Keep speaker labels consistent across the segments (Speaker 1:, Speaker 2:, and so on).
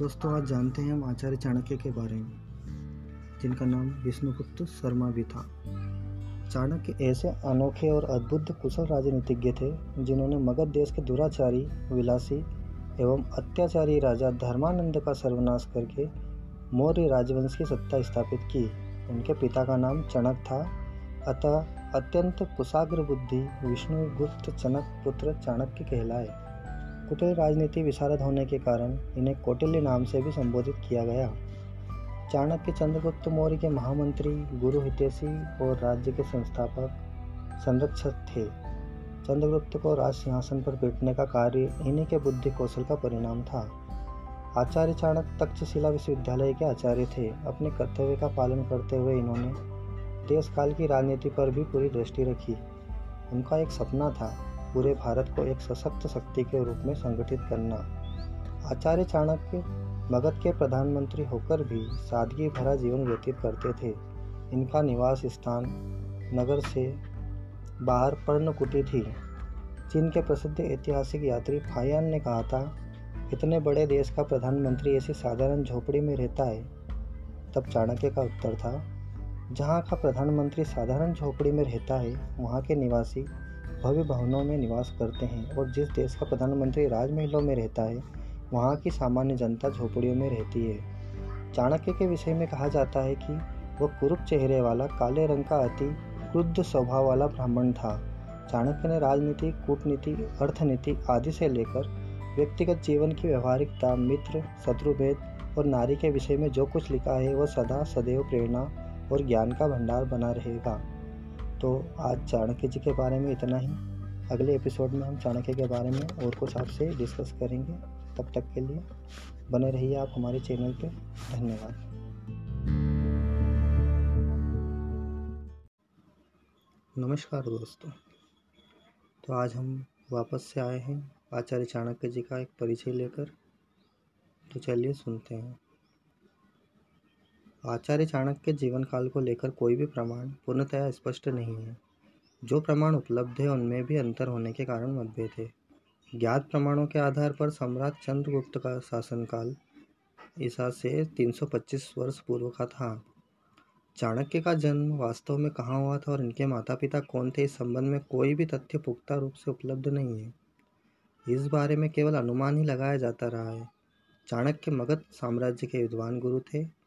Speaker 1: दोस्तों, आज जानते हैं हम आचार्य चाणक्य के बारे में, जिनका नाम विष्णुगुप्त शर्मा भी था। चाणक्य ऐसे अनोखे और अद्भुत कुशल राजनीतिज्ञ थे, जिन्होंने मगध देश के दुराचारी, विलासी एवं अत्याचारी राजा धर्मानंद का सर्वनाश करके मौर्य राजवंश की सत्ता स्थापित की। उनके पिता का नाम चणक था। अतः अत्यंत कुशाग्र बुद्धि विष्णुगुप्त चनक पुत्र चाणक्य कहलाए। कुटिल राजनीति विशारद होने के कारण इन्हें कौटिल्य नाम से भी संबोधित किया गया। चाणक्य चंद्रगुप्त मौर्य के महामंत्री, गुरु हितेशी और राज्य के संस्थापक संरक्षक थे। चंद्रगुप्त को राज सिंहासन पर बैठने का कार्य इन्हीं के बुद्धि कौशल का परिणाम था। आचार्य चाणक्य तक्षशिला विश्वविद्यालय के आचार्य थे। अपने कर्तव्य का पालन करते हुए इन्होंने देश काल की राजनीति पर भी पूरी दृष्टि रखी। उनका एक सपना था। पूरे भारत को एक सशक्त शक्ति के रूप में संगठित करना। आचार्य चाणक्य मगध के प्रधानमंत्री होकर भी सादगी भरा जीवन व्यतीत करते थे। इनका निवास स्थान नगर से बाहर पर्णकुटी थी। चीन के प्रसिद्ध ऐतिहासिक यात्री फायान ने कहा था, इतने बड़े देश का प्रधानमंत्री ऐसी साधारण झोपड़ी में रहता है? तब चाणक्य का उत्तर था, जहाँ का प्रधानमंत्री साधारण झोपड़ी में रहता है, वहाँ के निवासी भव्य भवनों में निवास करते हैं और जिस देश का प्रधानमंत्री राजमहलों में रहता है, वहाँ की सामान्य जनता झोपड़ियों में रहती है। चाणक्य के विषय में कहा जाता है कि वह कुरूप चेहरे वाला काले रंग का अति क्रुद्ध स्वभाव वाला ब्राह्मण था। चाणक्य ने राजनीति, कूटनीति, अर्थनीति आदि से लेकर व्यक्तिगत जीवन की व्यवहारिकता, मित्र, शत्रुभेद और नारी के विषय में जो कुछ लिखा है, वह सदा सदैव प्रेरणा और ज्ञान का भंडार बना रहेगा। तो आज चाणक्य जी के बारे में इतना ही। अगले एपिसोड में हम चाणक्य के बारे में और कुछ आपसे डिस्कस करेंगे। तब तक के लिए बने रहिए आप हमारे चैनल पे। धन्यवाद। नमस्कार दोस्तों। तो आज हम वापस से आए हैं आचार्य चाणक्य जी का एक परिचय लेकर। तो चलिए सुनते हैं। आचार्य चाणक्य के जीवन काल को लेकर कोई भी प्रमाण पूर्णतया स्पष्ट नहीं है। जो प्रमाण उपलब्ध है, उनमें भी अंतर होने के कारण मतभेद है। ज्ञात प्रमाणों के आधार पर सम्राट चंद्रगुप्त का शासनकाल ईसा से 325 वर्ष पूर्व का था। चाणक्य का जन्म वास्तव में कहाँ हुआ था और इनके माता पिता कौन थे, इस संबंध में कोई भी तथ्य पुख्ता रूप से उपलब्ध नहीं है। इस बारे में केवल अनुमान ही लगाया जाता रहा है। चाणक्य मगध साम्राज्य के विद्वान गुरु थे।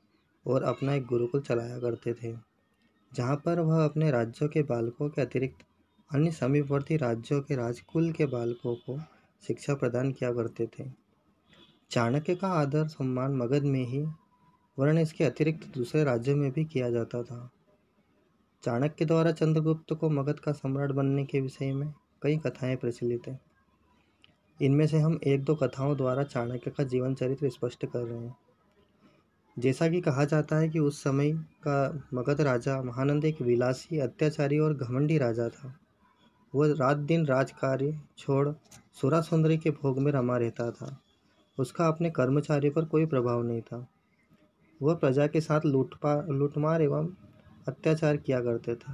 Speaker 1: और अपना एक गुरुकुल चलाया करते थे, जहाँ पर वह अपने राज्यों के बालकों के अतिरिक्त अन्य समीपवर्ती राज्यों के राजकुल के बालकों को शिक्षा प्रदान किया करते थे। चाणक्य का आदर सम्मान मगध में ही वर्ण इसके अतिरिक्त दूसरे राज्यों में भी किया जाता था। चाणक्य द्वारा चंद्रगुप्त को मगध का सम्राट बनने के विषय में कई कथाएँ प्रचलित हैं। इनमें से हम एक दो कथाओं द्वारा चाणक्य का जीवन चरित्र स्पष्ट कर रहे हैं। जैसा कि कहा जाता है कि उस समय का मगध राजा महानंद एक विलासी, अत्याचारी और घमंडी राजा था। वह रात दिन राज कार्य छोड़ सुरा सुंदरी के भोग में रमा रहता था। उसका अपने कर्मचारी पर कोई प्रभाव नहीं था। वह प्रजा के साथ लूटपा, लूटमार एवं अत्याचार किया करते थे,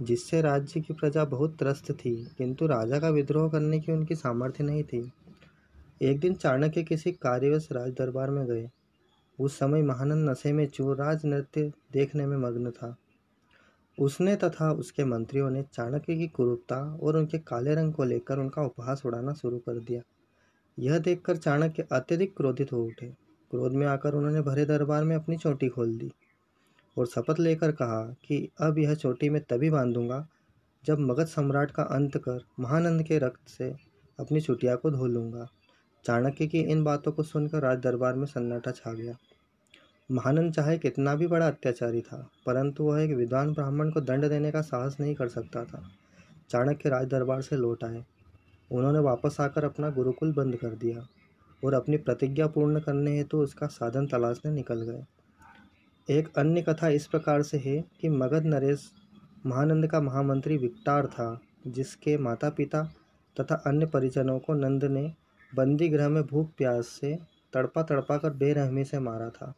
Speaker 1: जिससे राज्य की प्रजा बहुत त्रस्त थी, किंतु राजा का विद्रोह करने की उनकी सामर्थ्य नहीं थी। एक दिन चाणक्य किसी कार्यवश राज दरबार में गए। उस समय महानंद नशे में चूर राज नृत्य देखने में मग्न था। उसने तथा उसके मंत्रियों ने चाणक्य की कुरूपता और उनके काले रंग को लेकर उनका उपहास उड़ाना शुरू कर दिया। यह देखकर चाणक्य अत्यधिक क्रोधित हो उठे। क्रोध में आकर उन्होंने भरे दरबार में अपनी चोटी खोल दी और शपथ लेकर कहा कि अब यह चोटी मैं तभी बांधूँगा जब मगध सम्राट का अंत कर महानंद के रक्त से अपनी चुटिया को धो लूँगा। चाणक्य की इन बातों को सुनकर राज दरबार में सन्नाटा छा गया। महानंद चाहे कितना भी बड़ा अत्याचारी था, परंतु वह एक विद्वान ब्राह्मण को दंड देने का साहस नहीं कर सकता था। चाणक्य राज दरबार से लौट आए। उन्होंने वापस आकर अपना गुरुकुल बंद कर दिया और अपनी प्रतिज्ञा पूर्ण करने हेतु तो उसका साधन तलाशने निकल गए। एक अन्य कथा इस प्रकार से है कि मगध नरेश महानंद का महामंत्री विक्टार था, जिसके माता पिता तथा अन्य परिजनों को नंद ने बंदी गृह में भूख प्यास से तड़पा तड़पा कर बेरहमी से मारा था।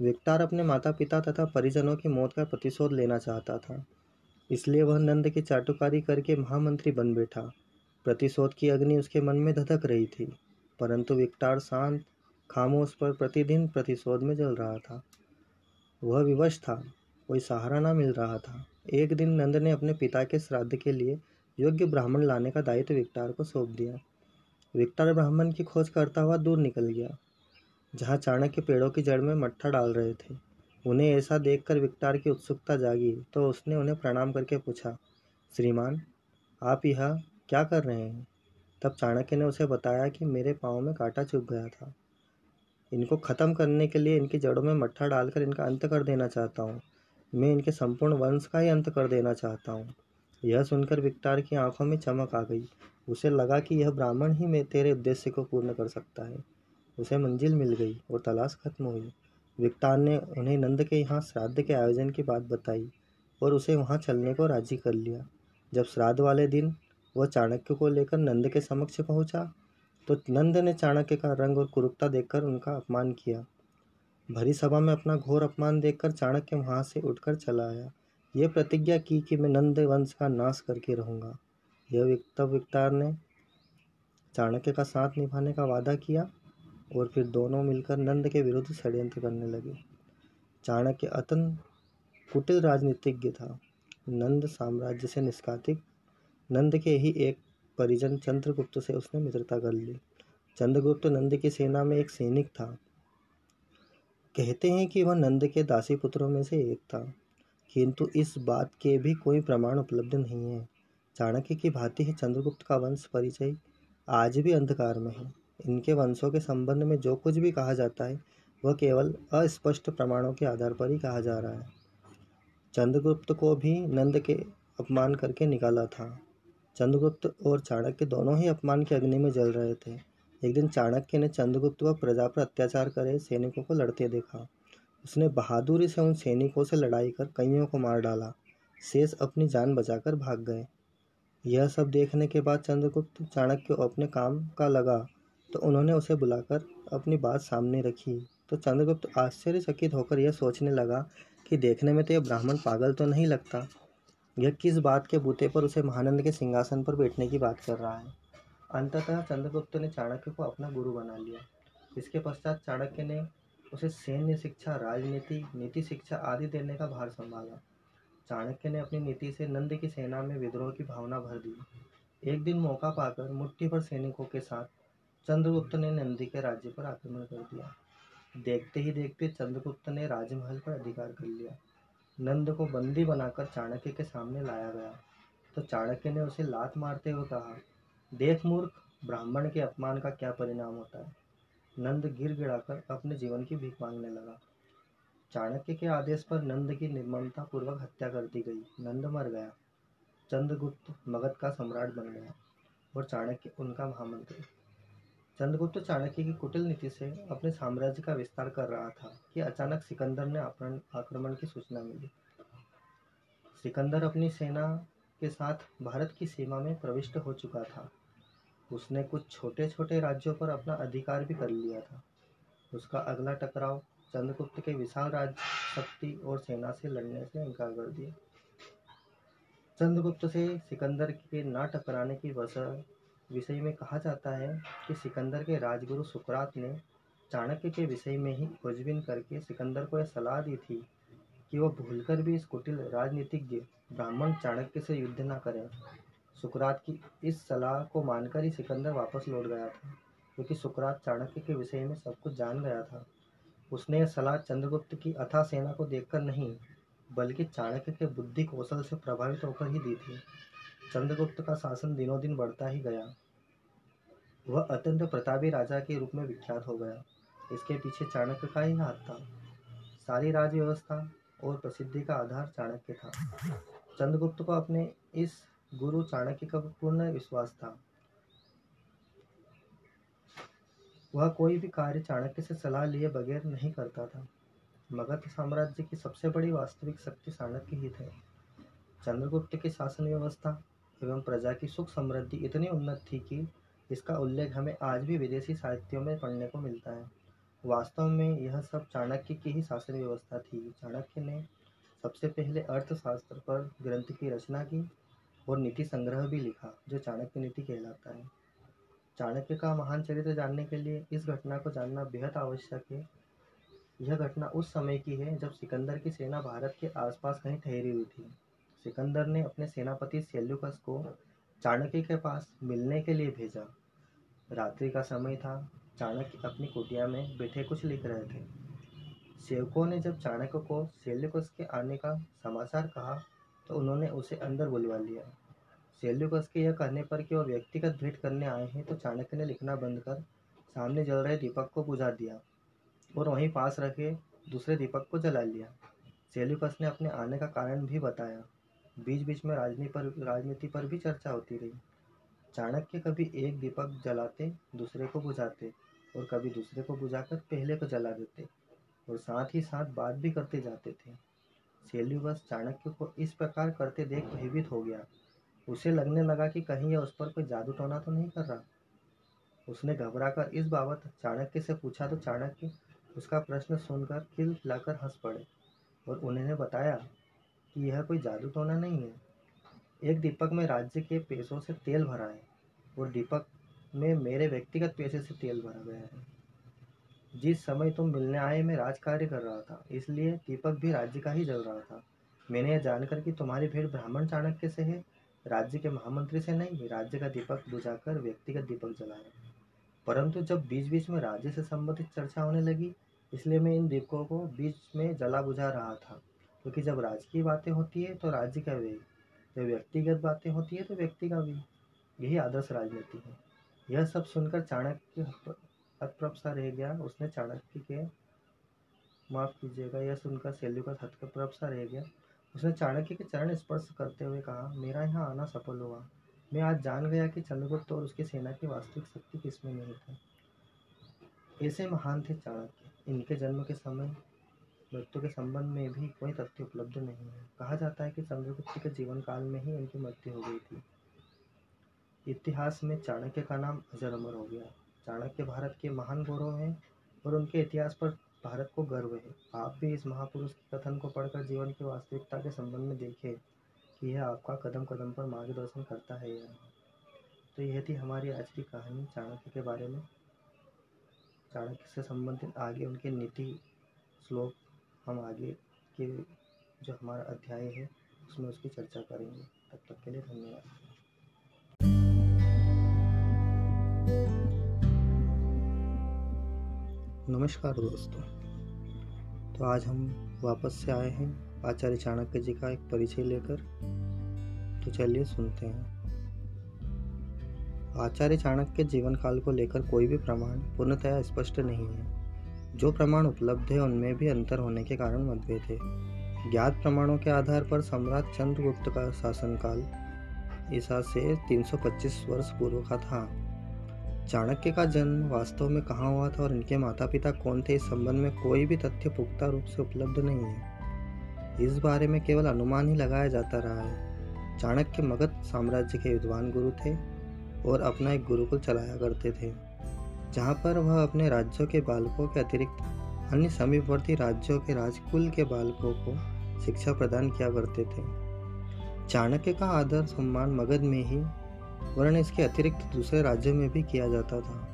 Speaker 1: विक्टार अपने माता पिता तथा परिजनों की मौत का प्रतिशोध लेना चाहता था। इसलिए वह नंद की चाटुकारी करके महामंत्री बन बैठा। प्रतिशोध की अग्नि उसके मन में धधक रही थी, परंतु विक्टार शांत, खामोश पर प्रतिदिन प्रतिशोध में जल रहा था। वह विवश था, कोई सहारा ना मिल रहा था। एक दिन नंद ने अपने पिता के श्राद्ध के लिए योग्य ब्राह्मण लाने का दायित्व विक्टार को सौंप दिया। विक्टार ब्राह्मण की खोज करता हुआ दूर निकल गया। जहाँ चाणक्य पेड़ों की जड़ में मट्ठा डाल रहे थे। उन्हें ऐसा देखकर विक्टार की उत्सुकता जागी तो उसने उन्हें प्रणाम करके पूछा, श्रीमान, आप यह क्या कर रहे हैं? तब चाणक्य ने उसे बताया कि मेरे पाँव में कांटा चुभ गया था। इनको ख़त्म करने के लिए इनकी जड़ों में मट्ठा डालकर इनका अंत कर देना चाहता हूँ। मैं इनके संपूर्ण वंश का ही अंत कर देना चाहता हूँ। यह सुनकर विक्टार की आँखों में चमक आ गई। उसे लगा कि यह ब्राह्मण ही में तेरे उद्देश्य को पूर्ण कर सकता है। उसे मंजिल मिल गई और तलाश खत्म हुई। विक्टार ने उन्हें नंद के यहाँ श्राद्ध के आयोजन की बात बताई और उसे वहाँ चलने को राज़ी कर लिया। जब श्राद्ध वाले दिन वह चाणक्य को लेकर नंद के समक्ष पहुँचा तो नंद ने चाणक्य का रंग और कुरूपता देखकर उनका अपमान किया। भरी सभा में अपना घोर अपमान देखकर चाणक्य वहाँ से उठकर चला आया। ये प्रतिज्ञा की कि मैं नंद वंश का नाश करके रहूँगा। यह तब विक्तार ने चाणक्य का साथ निभाने का वादा किया और फिर दोनों मिलकर नंद के विरुद्ध षड्यंत्र करने लगे। चाणक्य अतन कुटिल राजनीतिज्ञ था। नंद साम्राज्य से निष्कातिक नंद के ही एक परिजन चंद्रगुप्त से उसने मित्रता कर ली। चंद्रगुप्त नंद की सेना में एक सैनिक था। कहते हैं कि वह नंद के दासी पुत्रों में से एक था। किंतु इस बात के भी कोई प्रमाण उपलब्ध नहीं है। चाणक्य की भांति ही चंद्रगुप्त का वंश परिचय आज भी अंधकार में है। इनके वंशों के संबंध में जो कुछ भी कहा जाता है, वह केवल अस्पष्ट प्रमाणों के आधार पर ही कहा जा रहा है। चंद्रगुप्त को भी नंद के अपमान करके निकाला था। चंद्रगुप्त और चाणक्य दोनों ही अपमान के अग्नि में जल रहे थे। एक दिन चाणक्य ने चंद्रगुप्त व प्रजा पर अत्याचार करे सैनिकों को लड़ते देखा। उसने बहादुरी से उन सैनिकों से लड़ाई कर कईयों को मार डाला। शेष अपनी जान बचाकर भाग गए। यह सब देखने के बाद चंद्रगुप्त चाणक्य अपने काम का लगा। तो उन्होंने उसे बुलाकर अपनी बात सामने रखी। तो चंद्रगुप्त आश्चर्यचकित होकर यह सोचने लगा कि देखने में तो यह ब्राह्मण पागल तो नहीं लगता। यह किस बात के बूते पर उसे महानंद के सिंहासन पर बैठने की बात कर रहा है? अंततः चंद्रगुप्त ने चाणक्य को अपना गुरु बना लिया। इसके पश्चात चाणक्य ने उसे सैन्य शिक्षा, राजनीति, नीति शिक्षा आदि देने का भार संभाला। चाणक्य ने अपनी नीति से नंद की सेना में विद्रोह की भावना भर दी। एक दिन मौका पाकर मुट्ठी भर सैनिकों के साथ चंद्रगुप्त ने नंदी के राज्य पर आक्रमण कर दिया। देखते ही देखते चंद्रगुप्त ने राजमहल पर अधिकार कर लिया। नंद को बंदी बनाकर चाणक्य के सामने लाया गया। तो चाणक्य ने उसे लात मारते हुए कहा, देख मूर्ख, ब्राह्मण के अपमान का क्या परिणाम होता है? नंद गिर गिड़ाकर अपने जीवन की भीख मांगने लगा। चाणक्य के आदेश पर नंद की निर्ममता पूर्वक हत्या कर दी गई। नंद मर गया। चंद्रगुप्त मगध का सम्राट बन गया और चाणक्य उनका महामंत्री। चंद्रगुप्त चाणक्य की कुटिल नीति से अपने साम्राज्य का विस्तार कर रहा था कि अचानक सिकंदर ने आक्रमण की सूचना मिली। सिकंदर अपनी सेना के साथ भारत की सीमा में प्रविष्ट हो चुका था। उसने कुछ छोटे छोटे राज्यों पर अपना अधिकार भी कर लिया था। उसका अगला टकराव चंद्रगुप्त के विशाल राज्य, शक्ति और सेना से लड़ने से इनकार कर दिया। चंद्रगुप्त से सिकंदर के ना टकराने की वजह विषय में कहा जाता है कि सिकंदर के राजगुरु सुकरात ने चाणक्य के विषय में ही खोजबीन करके सिकंदर को यह सलाह दी थी कि वह भूलकर भी इस कुटिल राजनीतिज्ञ ब्राह्मण चाणक्य से युद्ध न करें। सुकरात की इस सलाह को मानकर ही सिकंदर वापस लौट गया था, क्योंकि सुकरात चाणक्य के विषय में सब कुछ जान गया था। उसने यह सलाह चंद्रगुप्त की अथा सेना को देखकर नहीं, बल्कि चाणक्य के बुद्धि कौशल से प्रभावित होकर ही दी थी। चंद्रगुप्त का शासन दिनों दिन बढ़ता ही गया। वह अत्यंत प्रतापी राजा के रूप में विख्यात हो गया। इसके पीछे चाणक्य का ही हाथ था। सारी राज व्यवस्था और प्रसिद्धि का आधार चाणक्य था। चंद्रगुप्त को अपने इस गुरु चाणक्य का पूर्ण विश्वास था। वह कोई भी कार्य चाणक्य से सलाह लिए बगैर नहीं करता था। मगध साम्राज्य की सबसे बड़ी वास्तविक शक्ति चाणक्य ही थे। चंद्रगुप्त की शासन व्यवस्था एवं प्रजा की सुख समृद्धि इतनी उन्नत थी कि इसका उल्लेख हमें आज भी विदेशी साहित्यों में पढ़ने को मिलता है। वास्तव में यह सब चाणक्य की ही शासन व्यवस्था थी। चाणक्य ने सबसे पहले अर्थशास्त्र पर ग्रंथ की रचना की और नीति संग्रह भी लिखा, जो चाणक्य नीति कहलाता है। चाणक्य का महान चरित्र जानने के लिए इस घटना को जानना बेहद आवश्यक है। यह घटना उस समय की है जब सिकंदर की सेना भारत के आसपास कहीं ठहरी हुई थी। सिकंदर ने अपने सेनापति सेल्युकस को चाणक्य के पास मिलने के लिए भेजा। रात्रि का समय था। चाणक्य अपनी कुटिया में बैठे कुछ लिख रहे थे। सेवकों ने जब चाणक्य को सेल्युकस के आने का समाचार कहा तो उन्होंने उसे अंदर बुलवा लिया। सेल्युकस के यह कहने पर कि वह व्यक्तिगत भेंट करने आए हैं तो चाणक्य ने लिखना बंद कर सामने जल रहे दीपक को बुझा दिया और वहीं पास रखे दूसरे दीपक को जला लिया। सेल्युकस ने अपने आने का कारण भी बताया। बीच बीच में राजनीति पर राजनीति पर भी चर्चा होती रही। चाणक्य कभी एक दीपक जलाते, दूसरे को बुझाते, और कभी दूसरे को बुझाकर पहले को जला देते, और साथ ही साथ बात भी करते जाते थे। सेल्युकस चाणक्य को इस प्रकार करते देख भयभीत हो गया। उसे लगने लगा कि कहीं यह उस पर कोई जादू टोना तो नहीं कर रहा। उसने घबराकर इस बाबत चाणक्य से पूछा तो चाणक्य उसका प्रश्न सुनकर खिल खिलाकर हंस पड़े, और उन्होंने बताया कि यह कोई जादू टोना नहीं है। एक दीपक में राज्य के पैसों से तेल भरा है और दीपक में मेरे व्यक्तिगत पैसे से तेल भरा गया है। जिस समय तुम मिलने आए, मैं राज कार्य कर रहा था, इसलिए दीपक भी राज्य का ही जल रहा था। मैंने यह जानकर कि तुम्हारी भेंट ब्राह्मण चाणक्य से है, राज्य के महामंत्री से नहीं, राज्य का दीपक बुझाकर व्यक्तिगत दीपक जलाया। परंतु जब बीच बीच में राज्य से संबंधित चर्चा होने लगी, इसलिए मैं इन दीपकों को बीच में जला बुझा रहा था। क्योंकि जब राजकीय बातें होती है तो राज्य का व्यय जब व्यक्तिगत बातें होती है तो व्यक्ति का भी, यही आदर्श राजनीति है। यह सब सुनकर चाणक्य हतप्रभ सा रह गया, उसने चाणक्य के, माफ़ कीजिएगा, यह सुनकर सेल्युकस हतप्रभ सा रह गया। उसने चाणक्य के चरण स्पर्श करते हुए कहा, मेरा यहाँ आना सफल हुआ। मैं आज जान गया कि चंद्रगुप्त और उसकी सेना की वास्तविक शक्ति किसमें नहीं थी ऐसे महान थे चाणक्य। इनके जन्म के समय मृत्यु के संबंध में भी कोई तथ्य उपलब्ध नहीं है। कहा जाता है कि चंद्रगुप्त के जीवन काल में ही इनकी मृत्यु हो गई थी। इतिहास में चाणक्य का नाम अजर अमर हो गया। चाणक्य भारत के महान गौरव हैं और उनके इतिहास पर भारत को गर्व है। आप भी इस महापुरुष के कथन को पढ़कर जीवन की वास्तविकता के संबंध में देखें कि यह आपका कदम कदम पर मार्गदर्शन करता है या नहीं। तो यह थी हमारी आज की कहानी चाणक्य के बारे में। चाणक्य से संबंधित आगे उनके नीति, श्लोक हम आगे के जो हमारा अध्याय है, उसमें उसकी चर्चा करेंगे। तब तक के लिए धन्यवाद। नमस्कार दोस्तों। तो आज हम वापस से आए हैं आचार्य चाणक्य जी का एक परिचय लेकर। तो चलिए सुनते हैं। आचार्य चाणक्य के जीवन काल को लेकर कोई भी प्रमाण पूर्णतया स्पष्ट नहीं है। जो प्रमाण उपलब्ध है, उनमें भी अंतर होने के कारण मतभेद है। ज्ञात प्रमाणों के आधार पर सम्राट चंद्रगुप्त का शासनकाल ईसा से 325 वर्ष पूर्व का था। चाणक्य का जन्म वास्तव में कहाँ हुआ था और इनके माता पिता कौन थे, इस संबंध में कोई भी तथ्य पुख्ता रूप से उपलब्ध नहीं है। इस बारे में केवल अनुमान ही लगाया जाता रहा है। चाणक्य मगध साम्राज्य के विद्वान गुरु थे और अपना एक गुरुकुल चलाया करते थे। जहाँ पर वह अपने राज्यों के बालकों के अतिरिक्त अन्य समीपवर्ती राज्यों के राजकुल के बालकों को शिक्षा प्रदान किया करते थे। चाणक्य का आदर सम्मान मगध में ही वर्ण इसके अतिरिक्त दूसरे राज्यों में भी किया जाता था।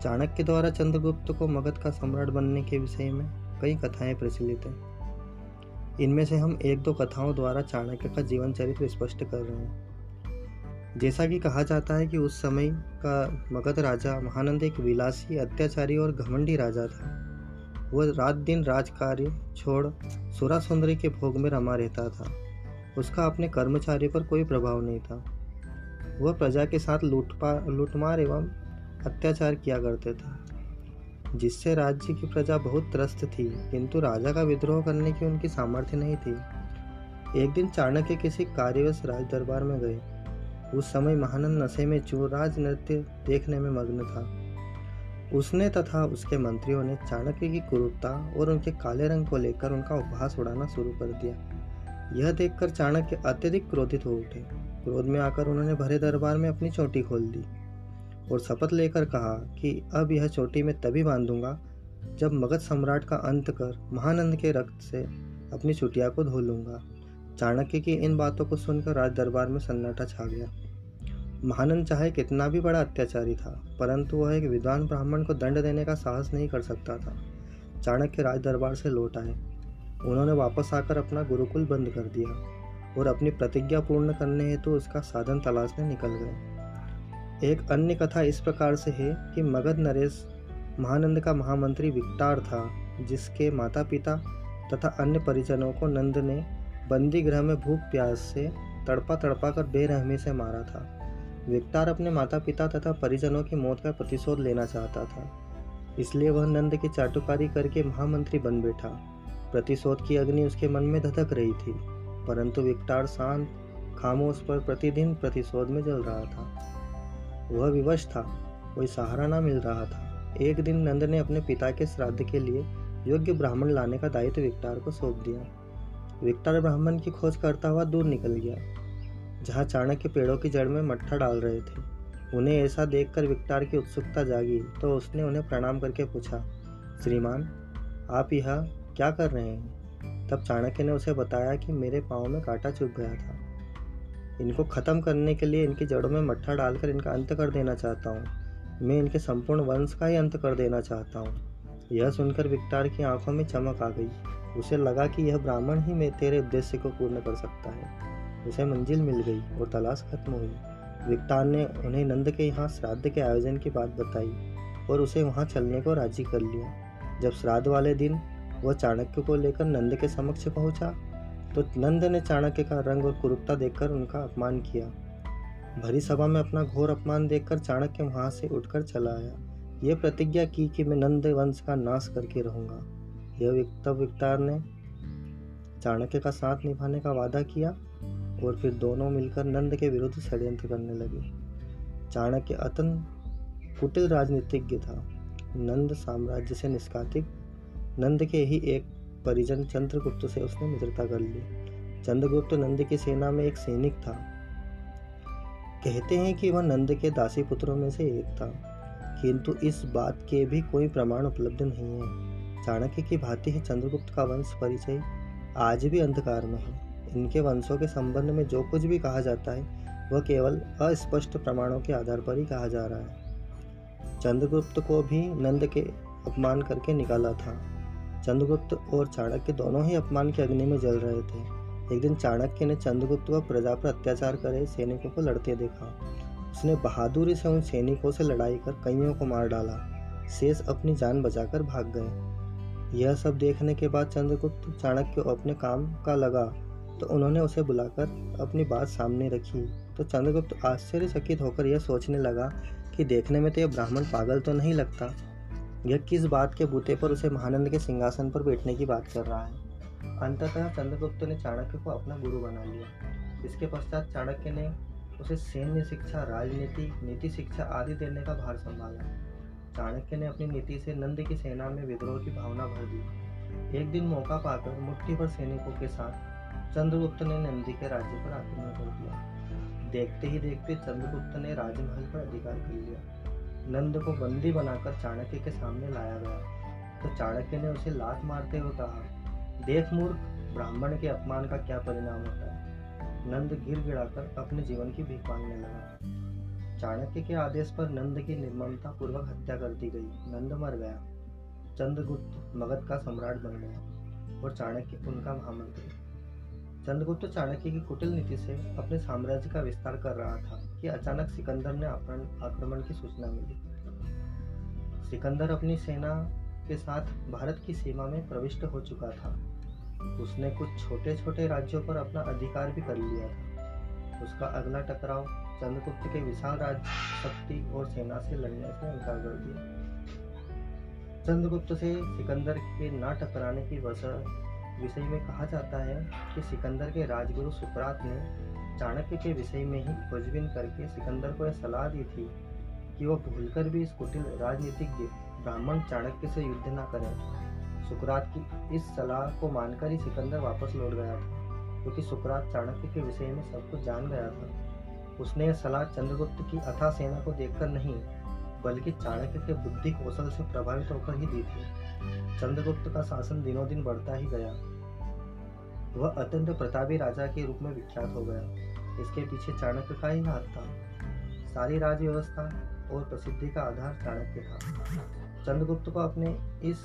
Speaker 1: चाणक्य द्वारा चंद्रगुप्त को मगध का सम्राट बनने के विषय में कई कथाएँ प्रचलित हैं। इनमें से हम एक दो कथाओं द्वारा चाणक्य का जीवन चरित्र स्पष्ट कर रहे हैं। जैसा कि कहा जाता है कि उस समय का मगध राजा महानंद एक विलासी, अत्याचारी और घमंडी राजा था। वह रात दिन राज कार्य छोड़ सुरा सुंदरी के भोग में रमा रहता था। उसका अपने कर्मचारी पर कोई प्रभाव नहीं था। वह प्रजा के साथ लूटपा, लूटमार एवं अत्याचार किया करते थे, जिससे राज्य की प्रजा बहुत त्रस्त थी, किंतु राजा का विद्रोह करने की उनकी सामर्थ्य नहीं थी। एक दिन चाणक्य किसी कार्यवश राज दरबार में गए। उस समय महानंद नशे में चूराज नृत्य देखने में मग्न था। उसने तथा उसके मंत्रियों ने चाणक्य की कुरूपता और उनके काले रंग को लेकर उनका उपहास उड़ाना शुरू कर दिया। यह देखकर चाणक्य अत्यधिक क्रोधित हो उठे। क्रोध में आकर उन्होंने भरे दरबार में अपनी चोटी खोल दी और शपथ लेकर कहा कि अब यह चोटी मैं तभी बांधूँगा जब मगध सम्राट का अंत कर महानंद के रक्त से अपनी चुटिया को धो लूँगा। चाणक्य की इन बातों को सुनकर राज दरबार में सन्नाटा छा गया। महानंद चाहे कितना भी बड़ा अत्याचारी था, परंतु वह एक विद्वान ब्राह्मण को दंड देने का साहस नहीं कर सकता था। चाणक्य राज दरबार से लौट आए। उन्होंने वापस आकर अपना गुरुकुल बंद कर दिया और अपनी प्रतिज्ञा पूर्ण करने हेतु तो उसका साधन तलाशने निकल गए। एक अन्य कथा इस प्रकार से है कि मगध नरेश महानंद का महामंत्री विक्टार था, जिसके माता पिता तथा अन्य परिजनों को नंद ने बंदी गृह में भूख प्यास से तड़पा तड़पा कर बेरहमी से मारा था। विक्टार अपने माता पिता तथा परिजनों की मौत का प्रतिशोध लेना चाहता था। इसलिए वह नंद की चाटुकारी करके महामंत्री बन बैठा। प्रतिशोध की अग्नि उसके मन में धधक रही थी, परंतु विक्टार शांत, खामोश पर प्रतिदिन प्रतिशोध में जल रहा था। वह विवश था, कोई सहारा ना मिल रहा था। एक दिन नंद ने अपने पिता के श्राद्ध के लिए योग्य ब्राह्मण लाने का दायित्व विक्टार को सौंप दिया। विक्टार ब्राह्मण की खोज करता हुआ दूर निकल गया। जहाँ चाणक्य पेड़ों की जड़ में मट्ठा डाल रहे थे। उन्हें ऐसा देखकर विक्टार की उत्सुकता जागी तो उसने उन्हें प्रणाम करके पूछा, श्रीमान, आप यह क्या कर रहे हैं? तब चाणक्य ने उसे बताया कि मेरे पाँव में कांटा चुभ गया था। इनको ख़त्म करने के लिए इनकी जड़ों में मट्ठा डालकर इनका अंत कर देना चाहता हूँ। मैं इनके संपूर्ण वंश का ही अंत कर देना चाहता हूँ। यह सुनकर विक्टार की आँखों में चमक आ गई। उसे लगा कि यह ब्राह्मण ही में तेरे उद्देश्य को पूर्ण कर सकता है। उसे मंजिल मिल गई और तलाश खत्म हुई। विक्तान ने उन्हें नंद के यहाँ श्राद्ध के आयोजन की बात बताई और उसे वहाँ चलने को राज़ी कर लिया। जब श्राद्ध वाले दिन वह चाणक्य को लेकर नंद के समक्ष पहुँचा तो नंद ने चाणक्य का रंग और कुरुपता देखकर उनका अपमान किया। भरी सभा में अपना घोर अपमान देखकर चाणक्य वहाँ से उठकर चला आया। यह प्रतिज्ञा की कि मैं नंद वंश का नाश करके रहूँगा। यह तब विक्तार ने चाणक्य का साथ निभाने का वादा किया और फिर दोनों मिलकर नंद के विरुद्ध षड्यंत्र करने लगे। चाणक्य अतन कुटिल राजनीतिज्ञ था। नंद साम्राज्य से निष्कातिक नंद के ही एक परिजन चंद्रगुप्त से उसने मित्रता कर ली। चंद्रगुप्त नंद की सेना में एक सैनिक था। कहते हैं कि वह नंद के दासी पुत्रों में से एक था। किंतु इस बात के भी कोई प्रमाण उपलब्ध नहीं है। चाणक्य की भांति ही चंद्रगुप्त का वंश परिचय आज भी अंधकार में है। इनके वंशों के संबंध में जो कुछ भी कहा जाता है, वह केवल अस्पष्ट प्रमाणों के आधार पर ही कहा जा रहा है। चंद्रगुप्त को भी नंद के अपमान करके निकाला था। चंद्रगुप्त और चाणक्य दोनों ही अपमान की अग्नि में जल रहे थे। एक दिन चाणक्य ने चंद्रगुप्त व प्रजा पर अत्याचार करे सैनिकों को लड़ते देखा। उसने बहादुरी से उन सैनिकों से लड़ाई कर कईयों को मार डाला। शेष अपनी जान बचाकर भाग गए। यह सब देखने के बाद चंद्रगुप्त चाणक्य अपने काम का लगा। तो उन्होंने उसे बुलाकर अपनी बात सामने रखी। तो चंद्रगुप्त आश्चर्यचकित होकर यह सोचने लगा कि देखने में तो यह ब्राह्मण पागल तो नहीं लगता। यह किस बात के बूते पर उसे महानंद के सिंहासन पर बैठने की बात कर रहा है? अंततः चंद्रगुप्त ने चाणक्य को अपना गुरु बना लिया। इसके पश्चात चाणक्य ने उसे सैन्य शिक्षा, राजनीति, नीति शिक्षा आदि देने का भार संभाला। चाणक्य ने अपनी नीति से नंद की सेना में विद्रोह की भावना भर दी। एक दिन मौका पाकर मुट्ठी भर सैनिकों के साथ चंद्रगुप्त ने नंदी के राज्य पर आक्रमण कर दिया। देखते ही देखते चंद्रगुप्त ने राजमहल पर अधिकार कर लिया। नंद को बंदी बनाकर चाणक्य के सामने लाया गया। तो चाणक्य ने उसे लात मारते हुए कहा, देख मूर्ख, ब्राह्मण के अपमान का क्या परिणाम होता है? नंद गिर गिड़ाकर अपने जीवन की भीख मांगने लगा। चाणक्य के आदेश पर नंद की निर्ममता पूर्वक हत्या कर दी गई। नंद मर गया। चंद्रगुप्त मगध का सम्राट बन गया और चाणक्य उनका महामंत्री चंद्रगुप्त चाणक्य की कुटिल नीति से अपने साम्राज्य का विस्तार कर रहा था कि अचानक सिकंदर ने आक्रमण की सूचना मिली। सिकंदर अपनी सेना के साथ भारत की सीमा में प्रविष्ट हो चुका था। उसने कुछ छोटे छोटे राज्यों पर अपना अधिकार भी कर लिया था। उसका अगला टकराव चंद्रगुप्त के विशाल राज्य शक्ति और सेना से लड़ने से इनकार कर दिया। चंद्रगुप्त से सिकंदर के ना टकराने की वजह विषय में कहा जाता है कि सिकंदर के राजगुरु सुकरात ने चाणक्य के विषय में ही खोजबीन करके सिकंदर को यह सलाह दी थी कि वह भूलकर भी इस कुटिल राजनीतिज्ञ ब्राह्मण चाणक्य से युद्ध न करें। सुकरात की इस सलाह को मानकर ही सिकंदर वापस लौट गया था, क्योंकि सुकरात चाणक्य के विषय में सब कुछ जान गया था। उसने यह सलाह चंद्रगुप्त की अथा सेना को देखकर नहीं बल्कि चाणक्य के बुद्धि कौशल से प्रभावित होकर ही दी थी चंद्रगुप्त का शासन दिनों दिन बढ़ता ही गया। वह अत्यंत प्रतापी राजा के रूप में विख्यात हो गया। इसके पीछे चाणक्य का ही हाथ था। सारी राज व्यवस्था और प्रसिद्धि का आधार चाणक्य था। चंद्रगुप्त को अपने इस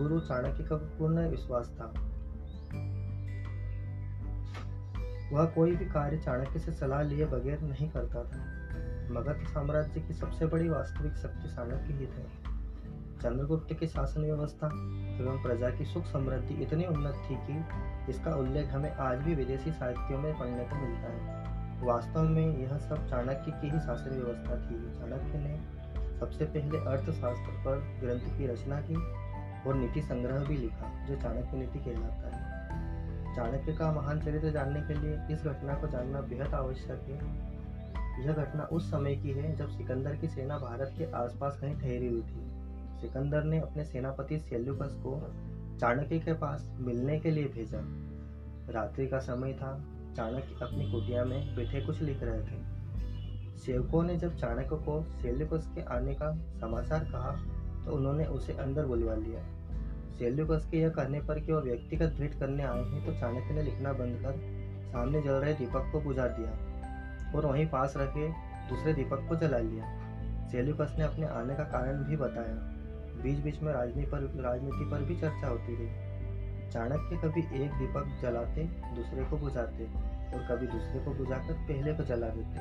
Speaker 1: गुरु चाणक्य का पूर्ण विश्वास था। वह कोई भी कार्य चाणक्य से सलाह लिए बगैर नहीं करता था। मगध साम्राज्य की सबसे बड़ी वास्तविक शक्ति चाणक्य ही थे। चंद्रगुप्त की शासन व्यवस्था एवं प्रजा की सुख समृद्धि इतनी उन्नत थी कि इसका उल्लेख हमें आज भी विदेशी साहित्यों में पढ़ने को मिलता है। वास्तव में यह सब चाणक्य की ही शासन व्यवस्था थी। चाणक्य ने सबसे पहले अर्थशास्त्र पर ग्रंथ की रचना की और नीति संग्रह भी लिखा, जो चाणक्य नीति कहलाता है। चाणक्य का महान चरित्र जानने के लिए इस घटना को जानना बेहद आवश्यक है। यह घटना उस समय की है जब सिकंदर की सेना भारत के आसपास कहीं ठहरी हुई थी। सिकंदर ने अपने सेनापति सेल्युकस को चाणक्य के पास मिलने के लिए भेजा। रात्रि का समय था, चाणक्य अपनी कुटिया में बैठे कुछ लिख रहे थे। सेवकों ने जब चाणक्य को सेल्युकस के आने का समाचार कहा तो उन्होंने उसे अंदर बुलवा लिया। सेल्युकस के यह कहने पर कि वह व्यक्तिगत भेंट करने आए हैं तो चाणक्य ने लिखना बंद कर सामने जल रहे दीपक को बुझा दिया। और वहीं पास रखे दूसरे दीपक को जला लिया। सेल्युकस ने अपने आने का कारण भी बताया। बीच बीच में राजनीति पर राजनीति पर भी चर्चा होती रही। चाणक्य कभी एक दीपक जलाते, दूसरे को बुझाते और कभी दूसरे को बुझाकर पहले को जला देते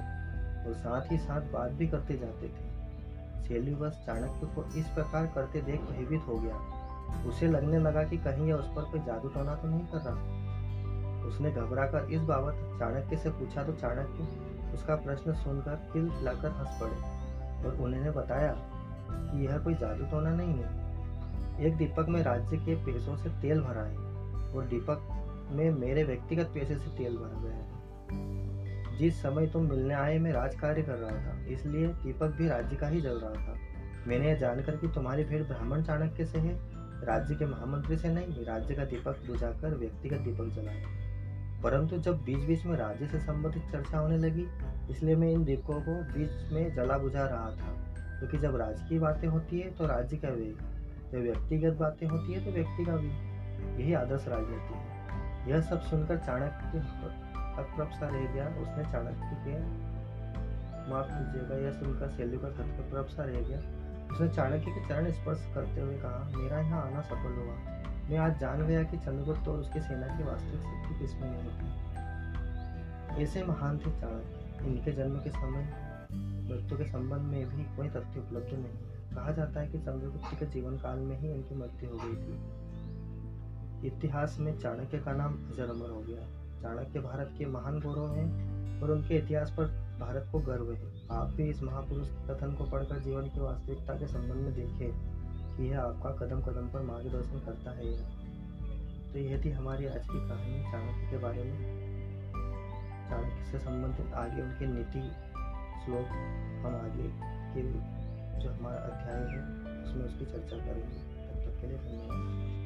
Speaker 1: और साथ ही साथ बात भी करते जाते थे। सेल्यूबस चाणक्य को इस प्रकार करते देख भयभीत हो गया। उसे लगने लगा कि कहीं यह उस पर कोई जादू टोना तो नहीं कर रहा। उसने घबरा कर इस बाबत चाणक्य से पूछा तो चाणक्य उसका प्रश्न सुनकर खिल खिलाकर हंस पड़े और उन्होंने बताया कि यह कोई जादू टोना नहीं है। एक दीपक में राज्य के पैसों से तेल भरा है और दीपक में मेरे व्यक्तिगत पैसे से तेल भरा गया है। जिस समय तुम मिलने आए, मैं राज कार्य कर रहा था, इसलिए दीपक भी राज्य का ही जल रहा था। मैंने यह जानकर कि तुम्हारी भेंट ब्राह्मण चाणक्य से है, राज्य के महामंत्री से नहीं, राज्य का दीपक बुझाकर व्यक्तिगत दीपक जलाया। परंतु जब बीच बीच में राज्य से संबंधित चर्चा होने लगी, इसलिए मैं इन दीपकों को बीच में जला बुझा रहा था। क्योंकि जब राज्य की बातें होती है तो राज्य का वेग जब व्यक्तिगत बातें होती है तो व्यक्ति का भी, यही आदर्श राजनीति है। यह सब सुनकर चाणक्य हतप्रभ रह गया। उसने चाणक्य के माफ़ कीजिएगा, यह सुनकर सेल्युकस हतप्रभ सा रह गया। उसने चाणक्य के चरण स्पर्श करते हुए कहा, मेरा यहाँ आना सफल हुआ। मैं आज जान गया कि चंद्रगुप्त और उसकी सेना की वास्तविक शक्ति किसमें नहीं होती। ऐसे महान थे चाणक्य। इनके जन्म के समय, मृत्यु के संबंध में भी कोई तथ्य उपलब्ध नहीं। कहा जाता है कि चंद्रगुप्त के जीवन काल में ही उनकी मृत्यु हो गई थी। इतिहास में चाणक्य का नाम अजर अमर हो गया। चाणक्य भारत के महान गौरव हैं और उनके इतिहास पर भारत को गर्व है। आप भी इस महापुरुष कथन को पढ़कर जीवन की वास्तविकता के संबंध में देखें। यह आपका कदम कदम पर मार्गदर्शन करता है तो यह थी हमारी आज की कहानी चाणक्य के बारे में। चाणक्य से संबंधित आगे उनके नीति, श्लोक हम आगे के जो हमारा अध्याय है, उसमें उसकी चर्चा करेंगे। तब तक के लिए धन्यवाद।